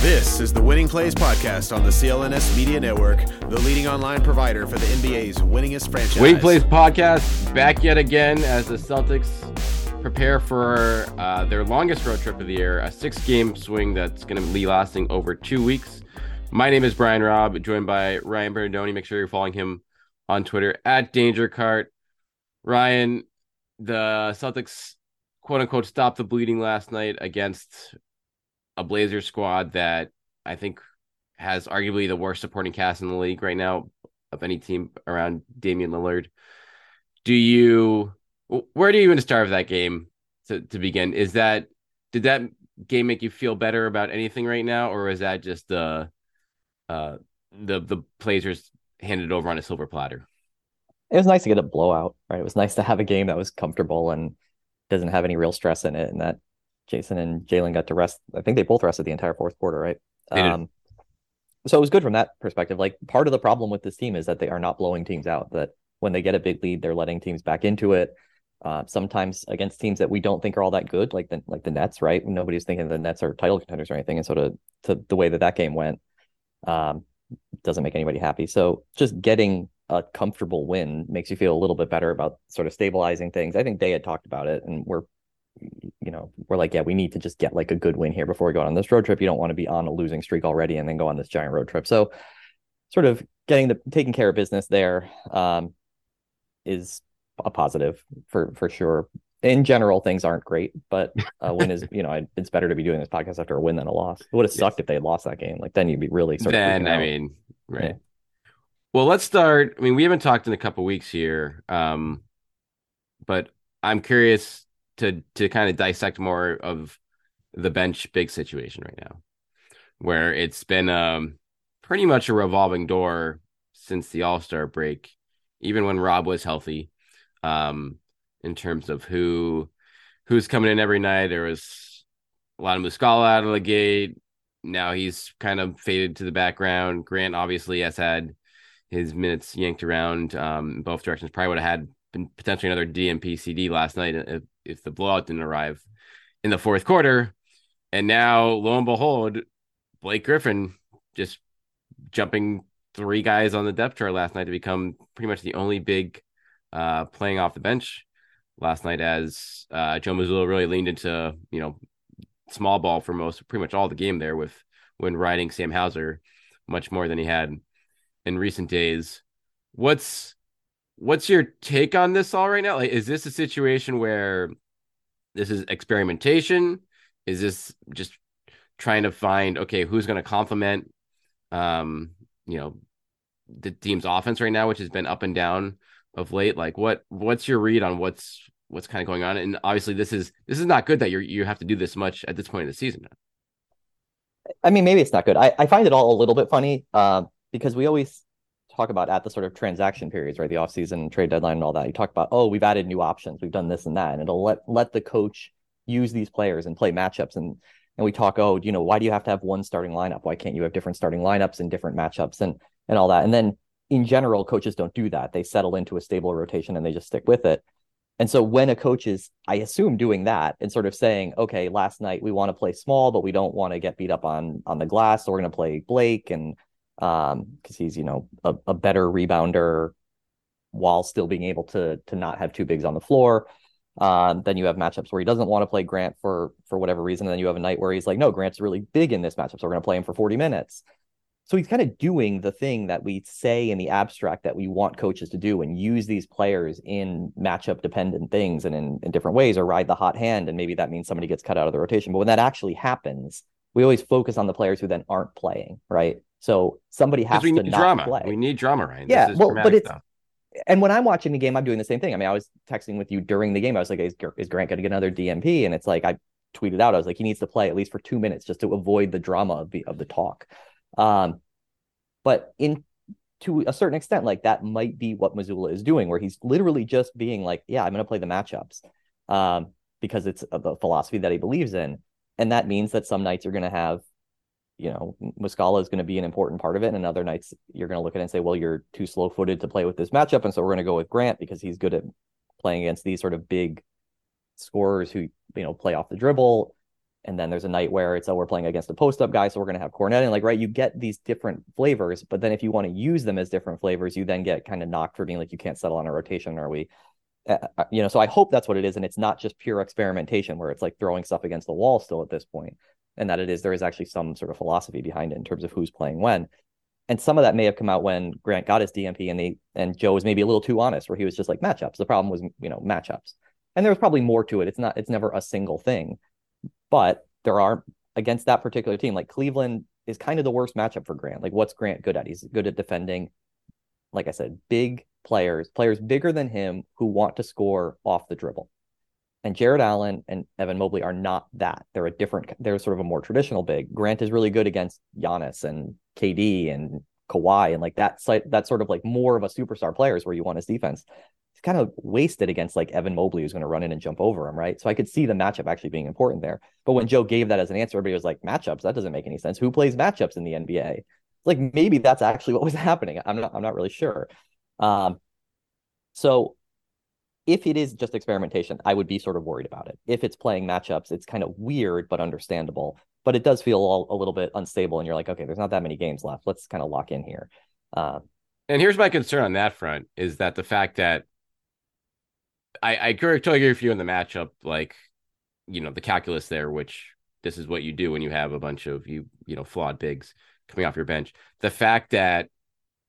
This is the Winning Plays Podcast on the CLNS Media Network, the leading online provider for the NBA's winningest franchise. Winning Plays Podcast back yet again as the Celtics prepare for uh, their longest road trip of the year, a six game swing that's going to be lasting over two weeks. My name is Brian Robb, joined by Ryan Bernardoni. Make sure you're following him on Twitter at DangerCart. Ryan, the Celtics quote unquote stopped the bleeding last night against a Blazer squad that I think has arguably the worst supporting cast in the league right now of any team around Damian Lillard. Do you where do you even start with that game to, to begin? Is that did that game make you feel better about anything right now, or is that just the uh the the Blazers handed over on a silver platter? It was nice to get a blowout, right? It was nice to have a game that was comfortable and doesn't have any real stress in it, and that Jayson and Jaylen got to rest. I think they both rested the entire fourth quarter, right? Um, so it was good from that perspective. Like part of the problem with this team is that they are not blowing teams out. That when they get a big lead, they're letting teams back into it. Uh, sometimes against teams that we don't think are all that good, like the like the Nets, right? Nobody's thinking the Nets are title contenders or anything, and so to, to the way that that game went, um, doesn't make anybody happy. So just getting a comfortable win makes you feel a little bit better about sort of stabilizing things. I think they had talked about it, and we're you know, we're like, yeah, we need to just get like a good win here before we go on this road trip. You don't want to be on a losing streak already and then go on this giant road trip. So, sort of getting the taking care of business there um, is a positive for for sure. In general, things aren't great, but a win is, you know, it's better to be doing this podcast after a win than a loss. It would have sucked yes. if they had lost that game. Like then you'd be really sort then, of. I mean, right. Yeah. Well, let's start. I mean, we haven't talked in a couple weeks here, um, but I'm curious to to kind of dissect more of the bench big situation right now, where it's been um pretty much a revolving door since the All Star break, even when Rob was healthy. Um, in terms of who who's coming in every night, there was a lot of Muscala out of the gate. Now he's kind of faded to the background. Grant obviously has had his minutes yanked around um, both directions. Probably would have had potentially another DNP CD last night if, if the blowout didn't arrive in the fourth quarter. And now, lo and behold, Blake Griffin just jumping three guys on the depth chart last night to become pretty much the only big uh, playing off the bench last night as uh, Joe Mazzulla really leaned into, you know, small ball for most, pretty much all the game there with when riding Sam Hauser much more than he had in recent days. What's what's your take on this all right now? Like, is this a situation where this is experimentation? Is this just trying to find okay, who's going to complement, um, you know, the team's offense right now, which has been up and down of late? Like, what what's your read on what's what's kind of going on? And obviously, this is this is not good that you you have to do this much at this point in the season. I mean, maybe it's not good. I, I find it all a little bit funny uh, because we always talk about at the sort of transaction periods, right? The offseason trade deadline and all that. You talk about, oh, we've added new options, we've done this and that, and it'll let let the coach use these players and play matchups. And and we talk, oh, you know, why do you have to have one starting lineup? Why can't you have different starting lineups and different matchups and and all that? And then in general, coaches don't do that. They settle into a stable rotation and they just stick with it. And so when a coach is, I assume, doing that and sort of saying, okay, last night we want to play small, but we don't want to get beat up on on the glass, so we're going to play Blake and um because he's you know a, a better rebounder while still being able to to not have two bigs on the floor um, then you have matchups where he doesn't want to play Grant for for whatever reason. And then you have a night where he's like, no, Grant's really big in this matchup, so we're going to play him for 40 minutes. So he's kind of doing the thing that we say in the abstract that we want coaches to do and use these players in matchup dependent things and in, in different ways or ride the hot hand. And maybe that means somebody gets cut out of the rotation. But when that actually happens, we always focus on the players who then aren't playing, right? So somebody has we to need not drama. play. We need drama, right? Yeah, well, but it's stuff. and when I'm watching the game, I'm doing the same thing. I mean, I was texting with you during the game. I was like, "Is, is Grant going to get another DNP?" And it's like I tweeted out, I was like, "He needs to play at least for two minutes just to avoid the drama of the of the talk." Um, but in to a certain extent, like that might be what Mazzulla is doing, where he's literally just being like, yeah, I'm going to play the matchups um, because it's the philosophy that he believes in. And that means that some nights you're going to have, you know, Muscala is going to be an important part of it. And other nights you're going to look at it and say, well, you're too slow footed to play with this matchup. And so we're going to go with Grant because he's good at playing against these sort of big scorers who, you know, play off the dribble and then there's a night where it's oh we're playing against a post up guy so we're going to have Kornet and like right you get these different flavors but then if you want to use them as different flavors you then get kind of knocked for being like you can't settle on a rotation or we uh, uh, you know so I hope that's what it is and it's not just pure experimentation where it's like throwing stuff against the wall still at this point and that it is there is actually some sort of philosophy behind it in terms of who's playing when and some of that may have come out when Grant got his DNP and they and Joe was maybe a little too honest where he was just like matchups the problem was you know matchups and there was probably more to it it's not it's never a single thing but there are against that particular team, like Cleveland is kind of the worst matchup for Grant. Like, what's Grant good at? He's good at defending. Like I said, big players, players bigger than him who want to score off the dribble. And Jarrett Allen and Evan Mobley are not that. They're a different, they're sort of a more traditional big. Grant is really good against Giannis and KD and Kawhi and like that site, that's sort of like more of a superstar players where you want his defense he's kind of wasted against like Evan Mobley, who's going to run in and jump over him, right? So I could see the matchup actually being important there. But when Joe gave that as an answer, everybody was like, matchups, that doesn't make any sense. Who plays matchups in the NBA? Like maybe that's actually what was happening. I'm not I'm not really sure. Um, so if it is just experimentation, I would be sort of worried about it. If it's playing matchups, it's kind of weird but understandable. But it does feel all, a little bit unstable, and you're like, okay, there's not that many games left. Let's kind of lock in here. Uh, and here's my concern on that front is that the fact that I, I totally agree with you in the matchup, like, you know, the calculus there, which this is what you do when you have a bunch of you, you know, flawed bigs coming off your bench. The fact that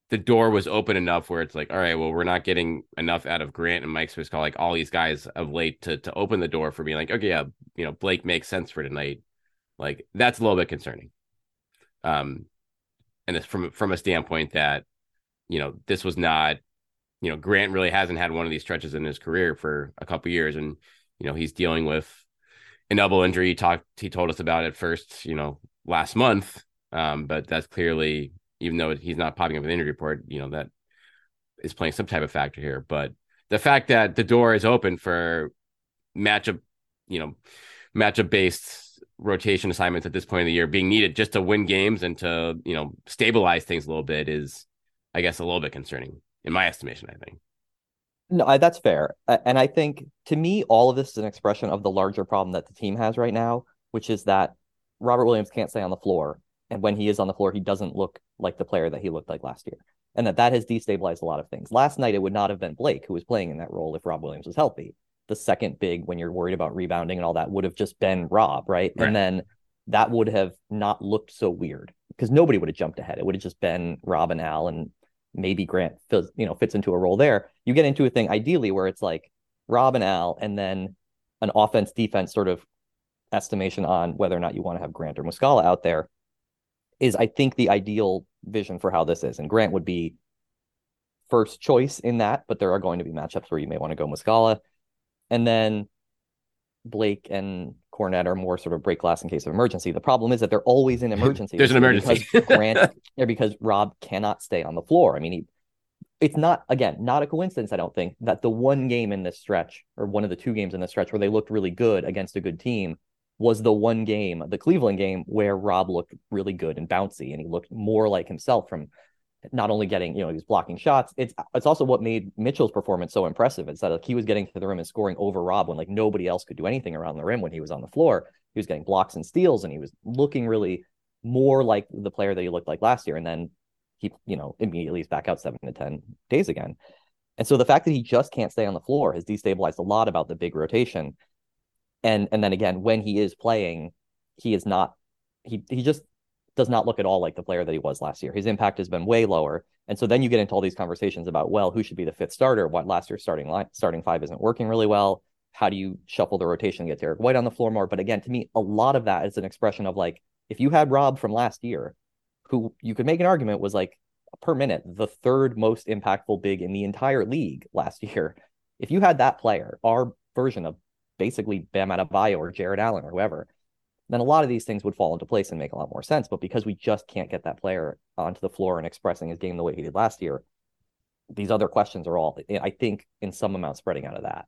the door was open enough where it's like, all right, well, we're not getting enough out of Grant and Mike Smith, like all these guys of late to to open the door for being like, okay, yeah, you know, Blake makes sense for tonight. Like that's a little bit concerning. Um, and it's from from a standpoint that, you know, this was not you know, Grant really hasn't had one of these stretches in his career for a couple years, and you know he's dealing with an elbow injury. He talked, he told us about it first, you know, last month. Um, but that's clearly, even though he's not popping up in an injury report, you know that is playing some type of factor here. But the fact that the door is open for matchup, you know, matchup based rotation assignments at this point of the year being needed just to win games and to you know stabilize things a little bit is, I guess, a little bit concerning in my estimation. I think. No, that's fair, and I think to me, all of this is an expression of the larger problem that the team has right now, which is that Robert Williams can't stay on the floor, and when he is on the floor, he doesn't look like the player that he looked like last year, and that that has destabilized a lot of things. Last night, it would not have been Blake who was playing in that role if Rob Williams was healthy. The second big, when you're worried about rebounding and all that, would have just been Rob, right? right. And then that would have not looked so weird because nobody would have jumped ahead. It would have just been Rob and Al, and maybe Grant fills, you know, fits into a role there. You get into a thing ideally where it's like Rob and Al, and then an offense defense sort of estimation on whether or not you want to have Grant or Muscala out there is, I think, the ideal vision for how this is. And Grant would be first choice in that, but there are going to be matchups where you may want to go Muscala. And then Blake and Kornet are more sort of break glass in case of emergency. The problem is that they're always in emergency. There's an emergency. Because Grant, or because Rob cannot stay on the floor. I mean, he, it's not again not a coincidence. I don't think that the one game in this stretch, or one of the two games in this stretch, where they looked really good against a good team, was the one game, the Cleveland game, where Rob looked really good and bouncy, and he looked more like himself from not only getting, you know, he was blocking shots. It's it's also what made Mitchell's performance so impressive. It's that like he was getting to the rim and scoring over Rob when like nobody else could do anything around the rim when he was on the floor. He was getting blocks and steals, and he was looking really more like the player that he looked like last year. And then he, you know, immediately is back out seven to ten days again. And so the fact that he just can't stay on the floor has destabilized a lot about the big rotation. And and then again, when he is playing, he is not he he just does not look at all like the player that he was last year. His impact has been way lower. And so then you get into all these conversations about, well, who should be the fifth starter? What last year's starting line, starting five isn't working really well. How do you shuffle the rotation get Derrick White on the floor more? But again, to me, a lot of that is an expression of like, if you had Rob from last year, who you could make an argument was like per minute, the third most impactful big in the entire league last year. If you had that player, our version of basically Bam Adebayo or Jarrett Allen or whoever, then a lot of these things would fall into place and make a lot more sense. But because we just can't get that player onto the floor and expressing his game the way he did last year, these other questions are all, I think, in some amount spreading out of that.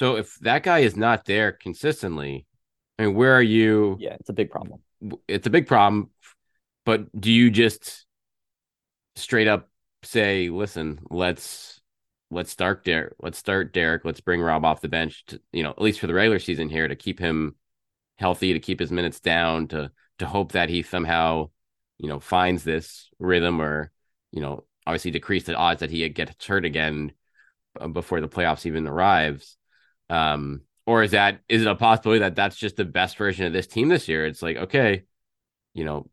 So if that guy is not there consistently, I mean, where are you? Yeah, it's a big problem. It's a big problem. But do you just straight up say, listen, let's let's start Derrick, let's start Derrick, let's bring Rob off the bench to, you know, at least for the regular season here to keep him healthy, to keep his minutes down, to to hope that he somehow, you know, finds this rhythm or, you know, obviously decrease the odds that he gets hurt again uh, before the playoffs even arrives. Um, or is that is it a possibility that that's just the best version of this team this year? It's like okay, you know,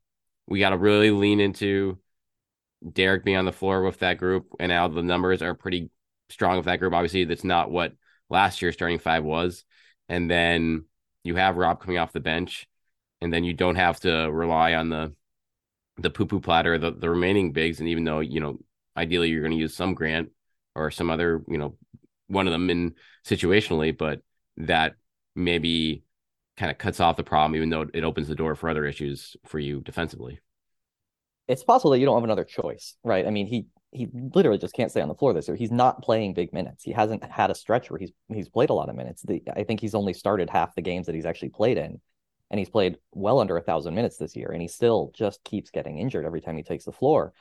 we got to really lean into Derrick being on the floor with that group, and now the numbers are pretty strong with that group. Obviously, that's not what last year's starting five was, and then you have Rob coming off the bench, and then you don't have to rely on the the poo poo platter, the the remaining bigs, and even though you know ideally you're going to use some Grant or some other you know one of them in situationally, but that maybe kind of cuts off the problem, even though it opens the door for other issues for you defensively. It's possible that you don't have another choice, right? I mean, he he literally just can't stay on the floor this year. He's not playing big minutes. He hasn't had a stretch where he's he's played a lot of minutes. The, I think he's only started half the games that he's actually played in, and he's played well under a thousand minutes this year, and he still just keeps getting injured every time he takes the floor.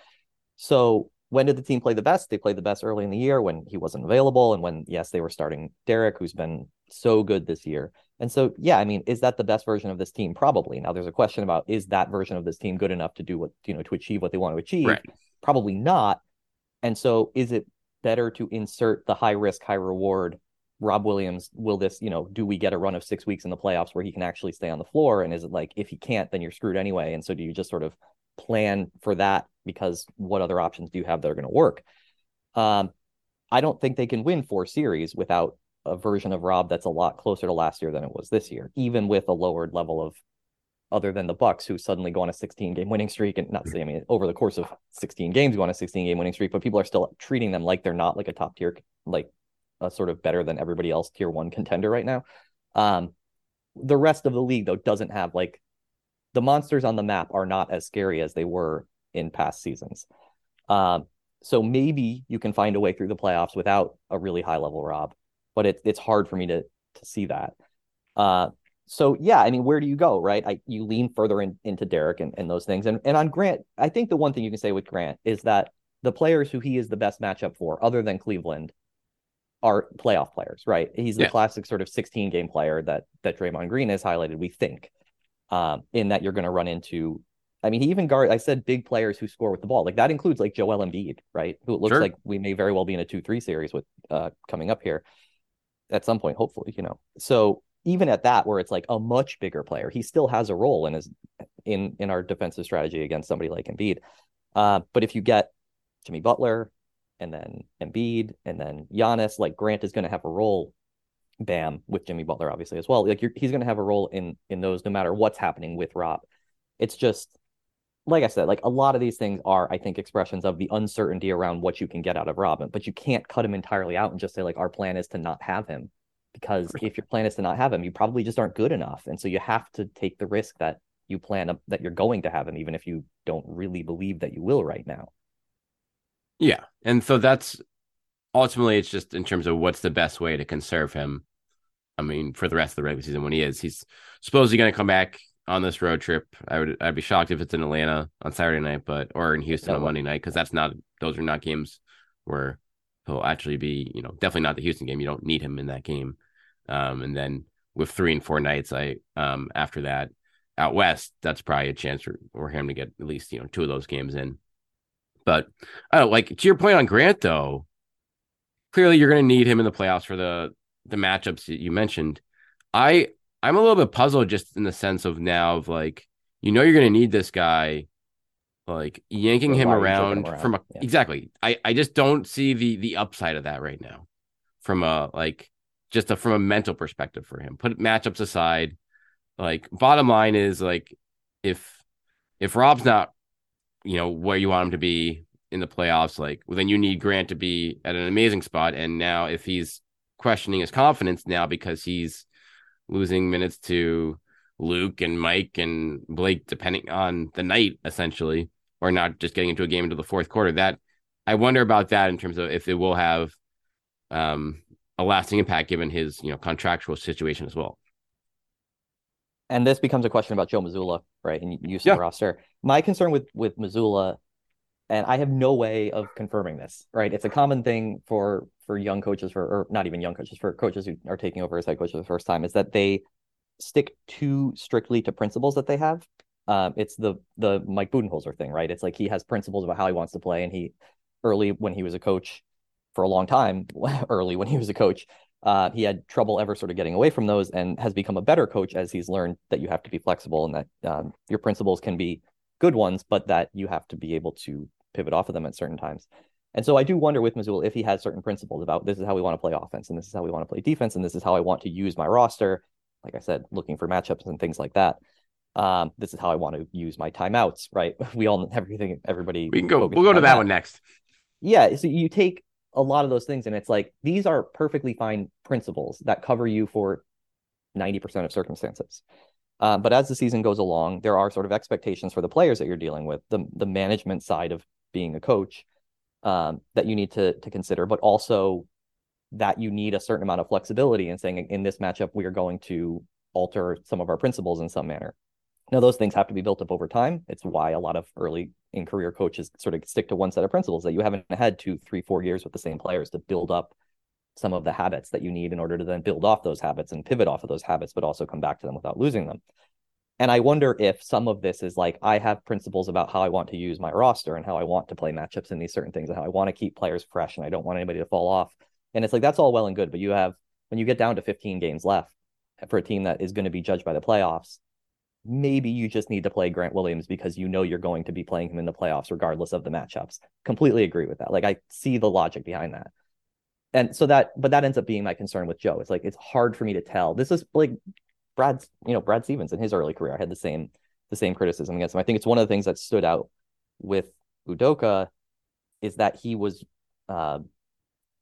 So when did the team play the best? They played the best early in the year when he wasn't available, and when yes, they were starting Derrick, who's been so good this year. And so, yeah, I mean, is that the best version of this team? Probably. Now, there's a question about is that version of this team good enough to do what you know to achieve what they want to achieve? Right. Probably not. And so, is it better to insert the high risk, high reward? Rob Williams, will this, you know, do we get a run of six weeks in the playoffs where he can actually stay on the floor? And is it like if he can't, then you're screwed anyway? And so, do you just sort of plan for that because what other options do you have that are going to work? Um, I don't think they can win four series without a version of Rob that's a lot closer to last year than it was this year, even with a lowered level of other than the Bucks, who suddenly go on a 16 game winning streak, and not say I mean over the course of 16 games go on a 16 game winning streak, but people are still treating them like they're not like a top tier, like a sort of better than everybody else tier one contender right now. Um, the rest of the league though doesn't have like the monsters on the map are not as scary as they were in past seasons. Um, so maybe you can find a way through the playoffs without a really high level Rob, but it, it's hard for me to to see that. Uh, so yeah, I mean, where do you go, right? I, you lean further in, into Derrick and, and those things, and and on Grant, I think the one thing you can say with Grant is that the players who he is the best matchup for, other than Cleveland, are playoff players, right? He's the yeah. classic sort of 16 game player that that Draymond Green has highlighted. We think um, in that you're going to run into. I mean, he even guard. I said big players who score with the ball. Like that includes like Joel Embiid, right? Who it looks sure. like we may very well be in a two-three series with uh, coming up here at some point, hopefully. You know, so even at that, where it's like a much bigger player, he still has a role in his in in our defensive strategy against somebody like Embiid. Uh, but if you get Jimmy Butler and then Embiid and then Giannis, like Grant is going to have a role Bam with Jimmy Butler, obviously as well. Like he's going to have a role in in those no matter what's happening with Rob. It's just like I said, like a lot of these things are, I think, expressions of the uncertainty around what you can get out of Robin. But you can't cut him entirely out and just say like our plan is to not have him, because if your plan is to not have him, you probably just aren't good enough, and so you have to take the risk that you plan that you're going to have him, even if you don't really believe that you will right now. Yeah, and so that's ultimately it's just in terms of what's the best way to conserve him. I mean, for the rest of the regular season when he is, he's supposedly going to come back on this road trip. I would I'd be shocked if it's in Atlanta on Saturday night, but or in Houston on Monday night because that's not those are not games where he'll actually be. You know, definitely not the Houston game. You don't need him in that game. Um, and then with three and four nights, I um after that out west, that's probably a chance for, for him to get at least you know two of those games in. But oh, like to your point on Grant though, clearly you're going to need him in the playoffs for the the matchups that you mentioned. I I'm a little bit puzzled just in the sense of now of like, you know, you're going to need this guy, like yanking him why are you jerking around, him around? from a Yeah. exactly. I I just don't see the the upside of that right now, from a like just a from a mental perspective for him. Put matchups aside, like bottom line is like if if Rob's not, you know, where you want him to be in the playoffs, like well, then you need Grant to be at an amazing spot. And now if he's questioning his confidence now because he's losing minutes to Luke and Mike and Blake, depending on the night, essentially, or not just getting into a game into the fourth quarter. That I wonder about that in terms of if it will have um, a lasting impact given his you know contractual situation as well. and this becomes a question about Joe Mazzulla, right? And use of Yeah. the roster. My concern with with Mazzulla, and I have no way of confirming this, right? It's a common thing for for young coaches, for or not even young coaches, for coaches who are taking over as head coach for the first time, is that they stick too strictly to principles that they have. Um, it's the the Mike Budenholzer thing, right? It's like he has principles about how he wants to play, and he early when he was a coach for a long time, early when he was a coach, uh, he had trouble ever sort of getting away from those and has become a better coach as he's learned that you have to be flexible and that um, your principles can be good ones, but that you have to be able to pivot off of them at certain times. And so I do wonder with Mazzulla if he has certain principles about this is how we want to play offense and this is how we want to play defense and this is how I want to use my roster. Like I said, looking for matchups and things like that. Um, this is how I want to use my timeouts, right? We all everything everybody We can go. We'll go to that one next. yeah so you take a lot of those things and it's like these are perfectly fine principles that cover you for 90% of circumstances uh, but as the season goes along there are sort of expectations for the players that you're dealing with the, the management side of being a coach um, that you need to, to consider but also that you need a certain amount of flexibility in saying in this matchup we are going to alter some of our principles in some manner now those things have to be built up over time it's why a lot of early in career coaches sort of stick to one set of principles that you haven't had two, three, four years with the same players to build up some of the habits that you need in order to then build off those habits and pivot off of those habits, but also come back to them without losing them. And I wonder if some of this is like I have principles about how I want to use my roster and how I want to play matchups in these certain things and how I want to keep players fresh and I don't want anybody to fall off. And it's like that's all well and good, but you have when you get down to 15 games left for a team that is going to be judged by the playoffs, maybe you just need to play Grant Williams because you know you're going to be playing him in the playoffs regardless of the matchups. Completely agree with that. Like I see the logic behind that. And so that but that ends up being my concern with Joe. It's like it's hard for me to tell. This is like Brad's, you know, Brad Stevens in his early career I had the same the same criticism against him. I think it's one of the things that stood out with Udoka is that he was uh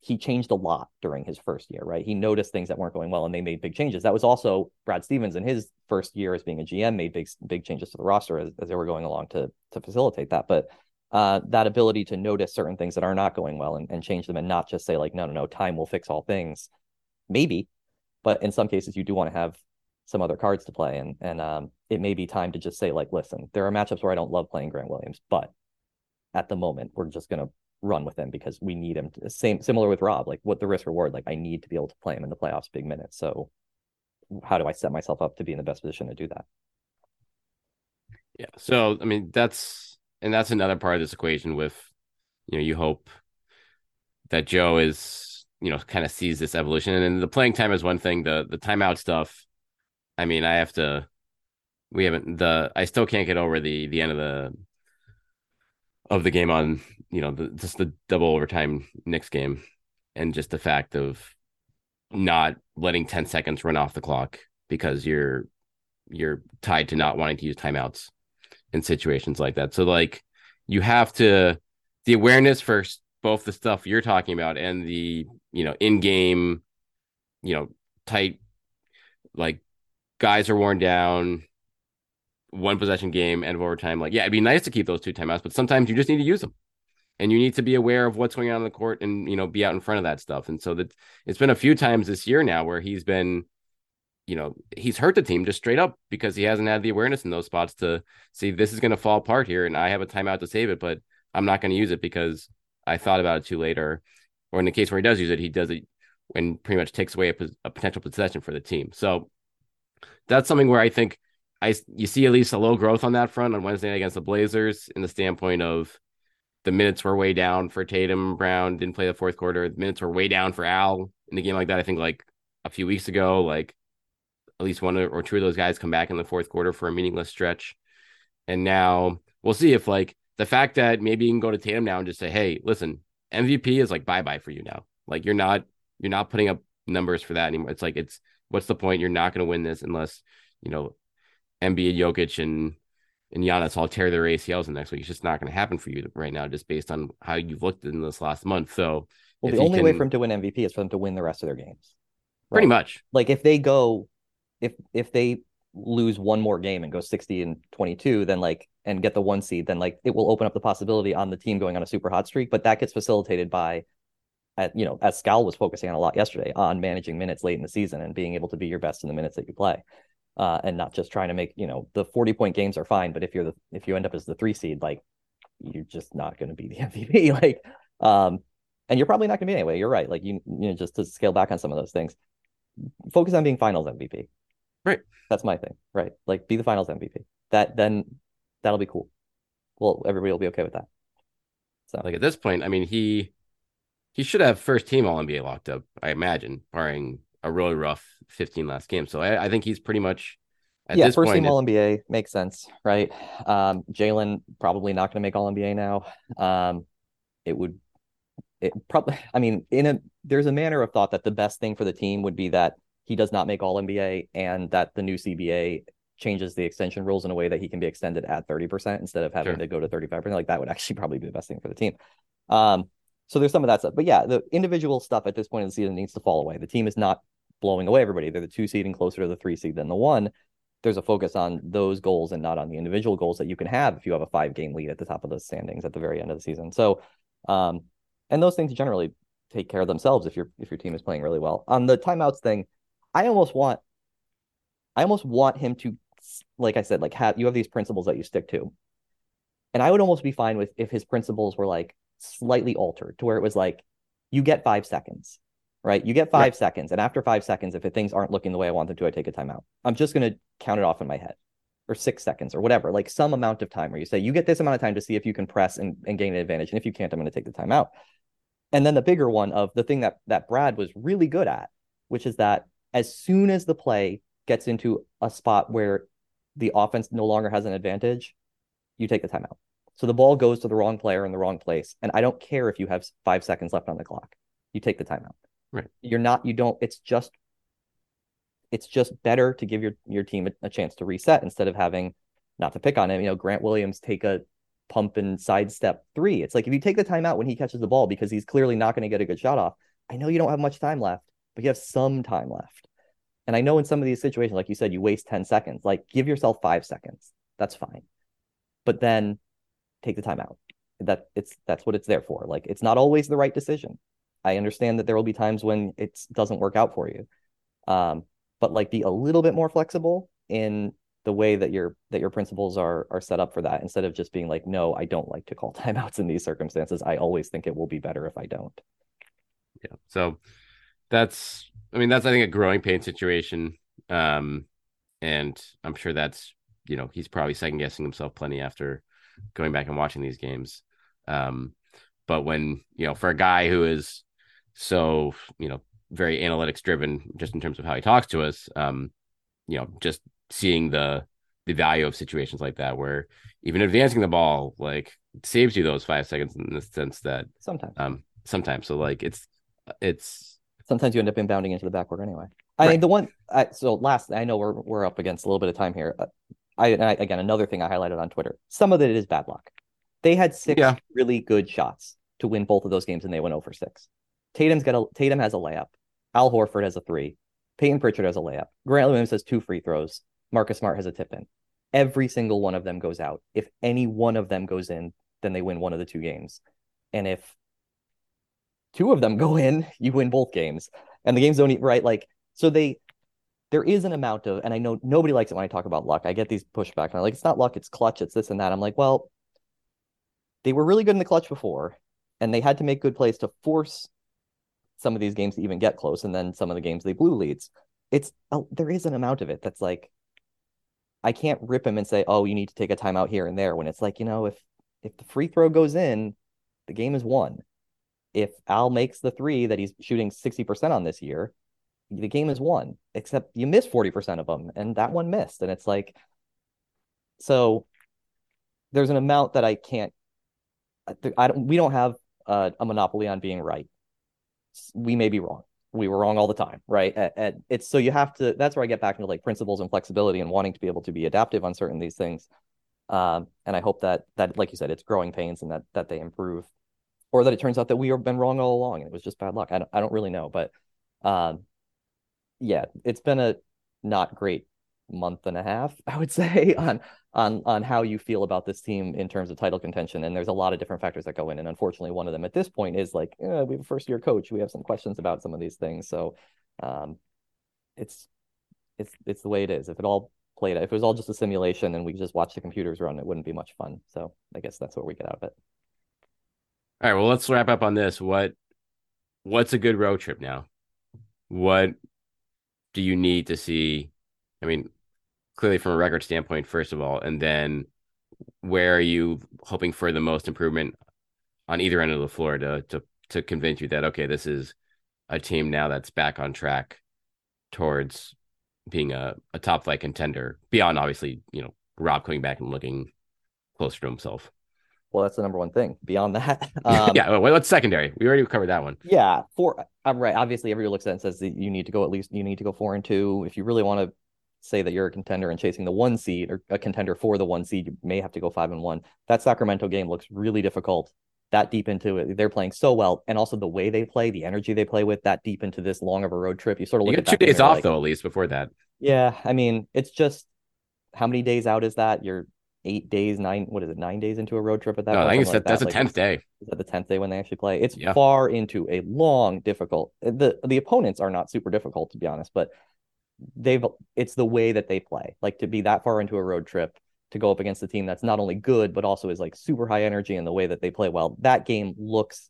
he changed a lot during his first year, right? He noticed things that weren't going well and they made big changes. That was also Brad Stevens in his first year as being a GM made big big changes to the roster as, as they were going along to to facilitate that. But uh, that ability to notice certain things that are not going well and, and change them and not just say like, no, no, no, time will fix all things. Maybe, but in some cases you do want to have some other cards to play and and um, it may be time to just say like, listen, there are matchups where I don't love playing Grant Williams, but at the moment we're just gonna run with him because we need him. To, same similar with Rob, like what the risk reward, like I need to be able to play him in the playoffs, big minutes. So how do I set myself up to be in the best position to do that? Yeah. So I mean that's and that's another part of this equation with you know you hope that Joe is you know kind of sees this evolution and the playing time is one thing the the timeout stuff I mean I have to we haven't the I still can't get over the the end of the of the game on you know the, just the double overtime Knicks game and just the fact of not letting 10 seconds run off the clock because you're you're tied to not wanting to use timeouts in situations like that. So like you have to the awareness for both the stuff you're talking about and the you know in-game you know tight like guys are worn down one possession game end of overtime like yeah it'd be nice to keep those two timeouts but sometimes you just need to use them. And you need to be aware of what's going on in the court and you know be out in front of that stuff. And so that it's been a few times this year now where he's been you know he's hurt the team just straight up because he hasn't had the awareness in those spots to see this is going to fall apart here and i have a timeout to save it but i'm not going to use it because i thought about it too late or or in the case where he does use it he does it and pretty much takes away a, a potential possession for the team. So that's something where i think i you see at least a low growth on that front on wednesday night against the blazers in the standpoint of the minutes were way down for Tatum Brown, didn't play the fourth quarter. The minutes were way down for Al in a game like that. I think like a few weeks ago, like at least one or two of those guys come back in the fourth quarter for a meaningless stretch. And now we'll see if like the fact that maybe you can go to Tatum now and just say, hey, listen, MVP is like bye bye for you now. Like you're not you're not putting up numbers for that anymore. It's like it's what's the point? You're not going to win this unless you know Embiid, Jokic, and and Giannis all tear their ACLs the next week. It's just not going to happen for you right now, just based on how you've looked in this last month. So, well, the only can... way for them to win MVP is for them to win the rest of their games. Right? Pretty much. Like if they go, if if they lose one more game and go 60 and 22 then like and get the one seed then like it will open up the possibility on the team going on a super hot streak but that gets facilitated by at you know as Skal was focusing on a lot yesterday on managing minutes late in the season and being able to be your best in the minutes that you play uh, and not just trying to make you know the 40 point games are fine but if you're the if you end up as the three seed like you're just not going to be the MVP like um and you're probably not going to be anyway you're right like you you know just to scale back on some of those things focus on being finals MVP Right. That's my thing. Right. Like be the finals MVP. That then that'll be cool. Well, everybody will be okay with that. So like at this point, I mean he he should have first team all NBA locked up, I imagine, barring a really rough 15 last game. So I, I think he's pretty much yeah, first point, team All NBA makes sense, right? Um, Jaylen probably not going to make All NBA now. Um, it would, it probably. I mean, in a there's a manner of thought that the best thing for the team would be that he does not make all NBA and that the new CBA changes the extension rules in a way that he can be extended at 30% instead of having sure. to go to 35%. Like that would actually probably be the best thing for the team. Um, so there's some of that stuff. But yeah, the individual stuff at this point in the season needs to fall away. The team is not blowing away everybody. They're the two seed and closer to the three seed than the one. There's a focus on those goals and not on the individual goals that you can have if you have a five game lead at the top of the standings at the very end of the season. So um, and those things generally take care of themselves if your if your team is playing really well. On the timeouts thing, I almost want I almost want him to like I said, like have you have these principles that you stick to. And I would almost be fine with if his principles were like slightly altered to where it was like you get five seconds, right? You get five right. seconds. And after five seconds, if things aren't looking the way I want them to, I take a timeout. I'm just going to count it off in my head or six seconds or whatever, like some amount of time where you say, you get this amount of time to see if you can press and, and gain an advantage. And if you can't, I'm going to take the timeout. And then the bigger one of the thing that, that Brad was really good at, which is that as soon as the play gets into a spot where the offense no longer has an advantage, you take the timeout. So the ball goes to the wrong player in the wrong place. And I don't care if you have five seconds left on the clock. You take the timeout. Right. You're not, you don't, it's just, it's just better to give your, your team a, a chance to reset instead of having, not to pick on him, you know, Grant Williams take a pump and sidestep three. It's like if you take the timeout when he catches the ball because he's clearly not going to get a good shot off, I know you don't have much time left but you have some time left. And I know in some of these situations, like you said, you waste 10 seconds. Like give yourself five seconds. That's fine. But then take the time out. That it's that's what it's there for. Like it's not always the right decision. I understand that there will be times when it doesn't work out for you. Um, but like be a little bit more flexible in the way that your that your principles are are set up for that instead of just being like no i don't like to call timeouts in these circumstances i always think it will be better if i don't yeah so that's I mean that's I think a growing pain situation. Um, and I'm sure that's you know he's probably second guessing himself plenty after going back and watching these games. Um, but when you know for a guy who is so you know very analytics driven just in terms of how he talks to us, um, you know just seeing the the value of situations like that where even advancing the ball like saves you those five seconds in the sense that sometimes um sometimes so like it's it's sometimes you end up inbounding into the backboard anyway. I right. mean, the one. I, so last, I know we're we're up against a little bit of time here. I, I, again another thing I highlighted on Twitter. Some of it is bad luck. They had six yeah. really good shots to win both of those games, and they went oh over six. Tatum's got a Tatum has a layup. Al Horford has a three. Peyton Pritchard has a layup. Grant Williams has two free throws. Marcus Smart has a tip in. Every single one of them goes out. If any one of them goes in, then they win one of the two games. And if two of them go in, you win both games. And the games don't right. Like, so they, there is an amount of, and I know nobody likes it when I talk about luck. I get these pushback and I'm like, it's not luck, it's clutch, it's this and that. I'm like, well, they were really good in the clutch before, and they had to make good plays to force some of these games to even get close. And then some of the games they blew leads. It's, oh, there is an amount of it that's like, I can't rip him and say, oh, you need to take a timeout here and there when it's like, you know, if, if the free throw goes in, the game is won if Al makes the three that he's shooting 60% on this year, the game is won, except you miss 40% of them, and that one missed. And it's like, so there's an amount that I can't, I don't, we don't have a, monopoly on being right. We may be wrong. We were wrong all the time, right? And it's so you have to, that's where I get back into like principles and flexibility and wanting to be able to be adaptive on certain these things. Um, and I hope that, that, like you said, it's growing pains and that, that they improve or that it turns out that we have been wrong all along and it was just bad luck. I don't, I don't really know, but, um, yeah, it's been a not great month and a half, I would say, on on on how you feel about this team in terms of title contention. And there's a lot of different factors that go in. And unfortunately, one of them at this point is like, eh, we have a first year coach. We have some questions about some of these things. So um it's it's it's the way it is. If it all played out, if it was all just a simulation and we just watched the computers run, it wouldn't be much fun. So I guess that's what we get out of it. All right. Well, let's wrap up on this. What what's a good road trip now? What do you need to see? I mean, clearly from a record standpoint, first of all, and then where are you hoping for the most improvement on either end of the floor to to to convince you that okay, this is a team now that's back on track towards being a, a top flight contender beyond obviously, you know, Rob coming back and looking closer to himself. Well, that's the number one thing. Beyond that, um, yeah. What's secondary? We already covered that one. Yeah, four. I'm right. Obviously, everybody looks at it and says that you need to go at least. You need to go four and two if you really want to say that you're a contender and chasing the one seed or a contender for the one seed. You may have to go five and one. That Sacramento game looks really difficult. That deep into it, they're playing so well, and also the way they play, the energy they play with, that deep into this long of a road trip. You sort of look you at two days off like, though, at least before that. Yeah, I mean, it's just how many days out is that? You're eight days, nine, what is it, nine days into a road trip at that no, point? I think like that's that. a like, 10th day. Is that the 10th day when they actually play? It's yeah. far into a long, difficult. The the opponents are not super difficult to be honest, but they've it's the way that they play. Like to be that far into a road trip to go up against a team that's not only good but also is like super high energy in the way that they play well. That game looks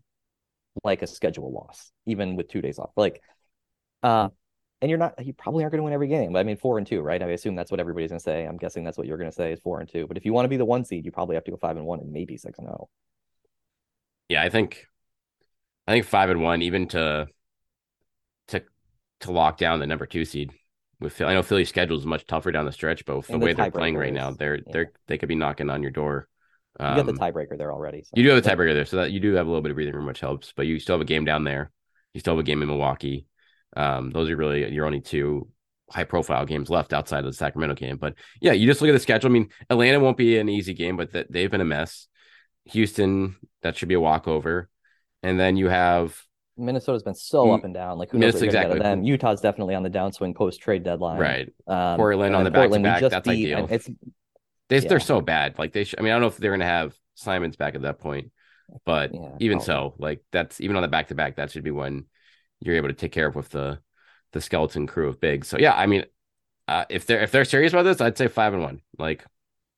like a schedule loss, even with two days off. Like, uh, and you're not you probably aren't going to win every game. But I mean, four and two, right? I assume that's what everybody's going to say. I'm guessing that's what you're going to say is four and two. But if you want to be the one seed, you probably have to go five and one and maybe six and zero. Oh. Yeah, I think, I think five and one, even to to to lock down the number two seed. With Philly, I know Philly's schedule is much tougher down the stretch, but with the, the way they're playing right now, they're yeah. they're they could be knocking on your door. Um, you got the um, tiebreaker there already. So. You do have the tiebreaker there, so that you do have a little bit of breathing room, which helps. But you still have a game down there. You still have a game in Milwaukee. Um, those are really your only two high profile games left outside of the Sacramento game. But yeah, you just look at the schedule. I mean, Atlanta won't be an easy game, but th- they've been a mess. Houston, that should be a walkover. And then you have Minnesota's been so up and down. Like who knows exactly. them? Utah's definitely on the downswing post trade deadline. Right. Um, Portland on the back to back. That's beat, ideal. It's they, yeah. they're so bad. Like they, sh- I mean, I don't know if they're gonna have Simons back at that point, but yeah, even probably. so, like that's even on the back to back. That should be when you're able to take care of with the the skeleton crew of big. So yeah, I mean, uh, if they're if they're serious about this, I'd say five and one. Like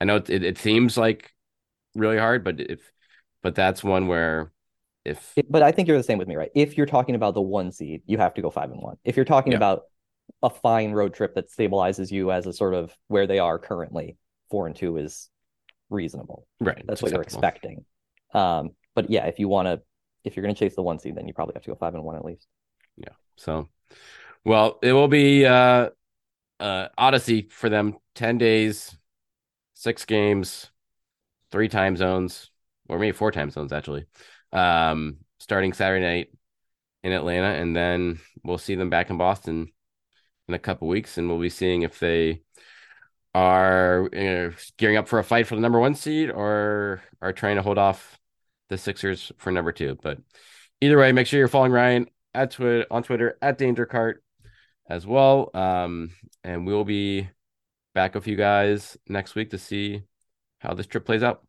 I know it, it seems like really hard, but if but that's one where if but I think you're the same with me, right? If you're talking about the one seed, you have to go five and one. If you're talking yeah. about a fine road trip that stabilizes you as a sort of where they are currently, four and two is reasonable. Right. That's what you're expecting. Um, but yeah, if you want to, if you're going to chase the one seed, then you probably have to go five and one at least. Yeah. So well, it will be uh, uh, Odyssey for them. Ten days, six games, three time zones, or maybe four time zones actually. Um, starting Saturday night in Atlanta, and then we'll see them back in Boston in a couple weeks, and we'll be seeing if they are you know, gearing up for a fight for the number one seed or are trying to hold off the Sixers for number two. But either way, make sure you're following Ryan at Twitter on Twitter at Danger Cart as well. Um, and we'll be back with you guys next week to see how this trip plays out.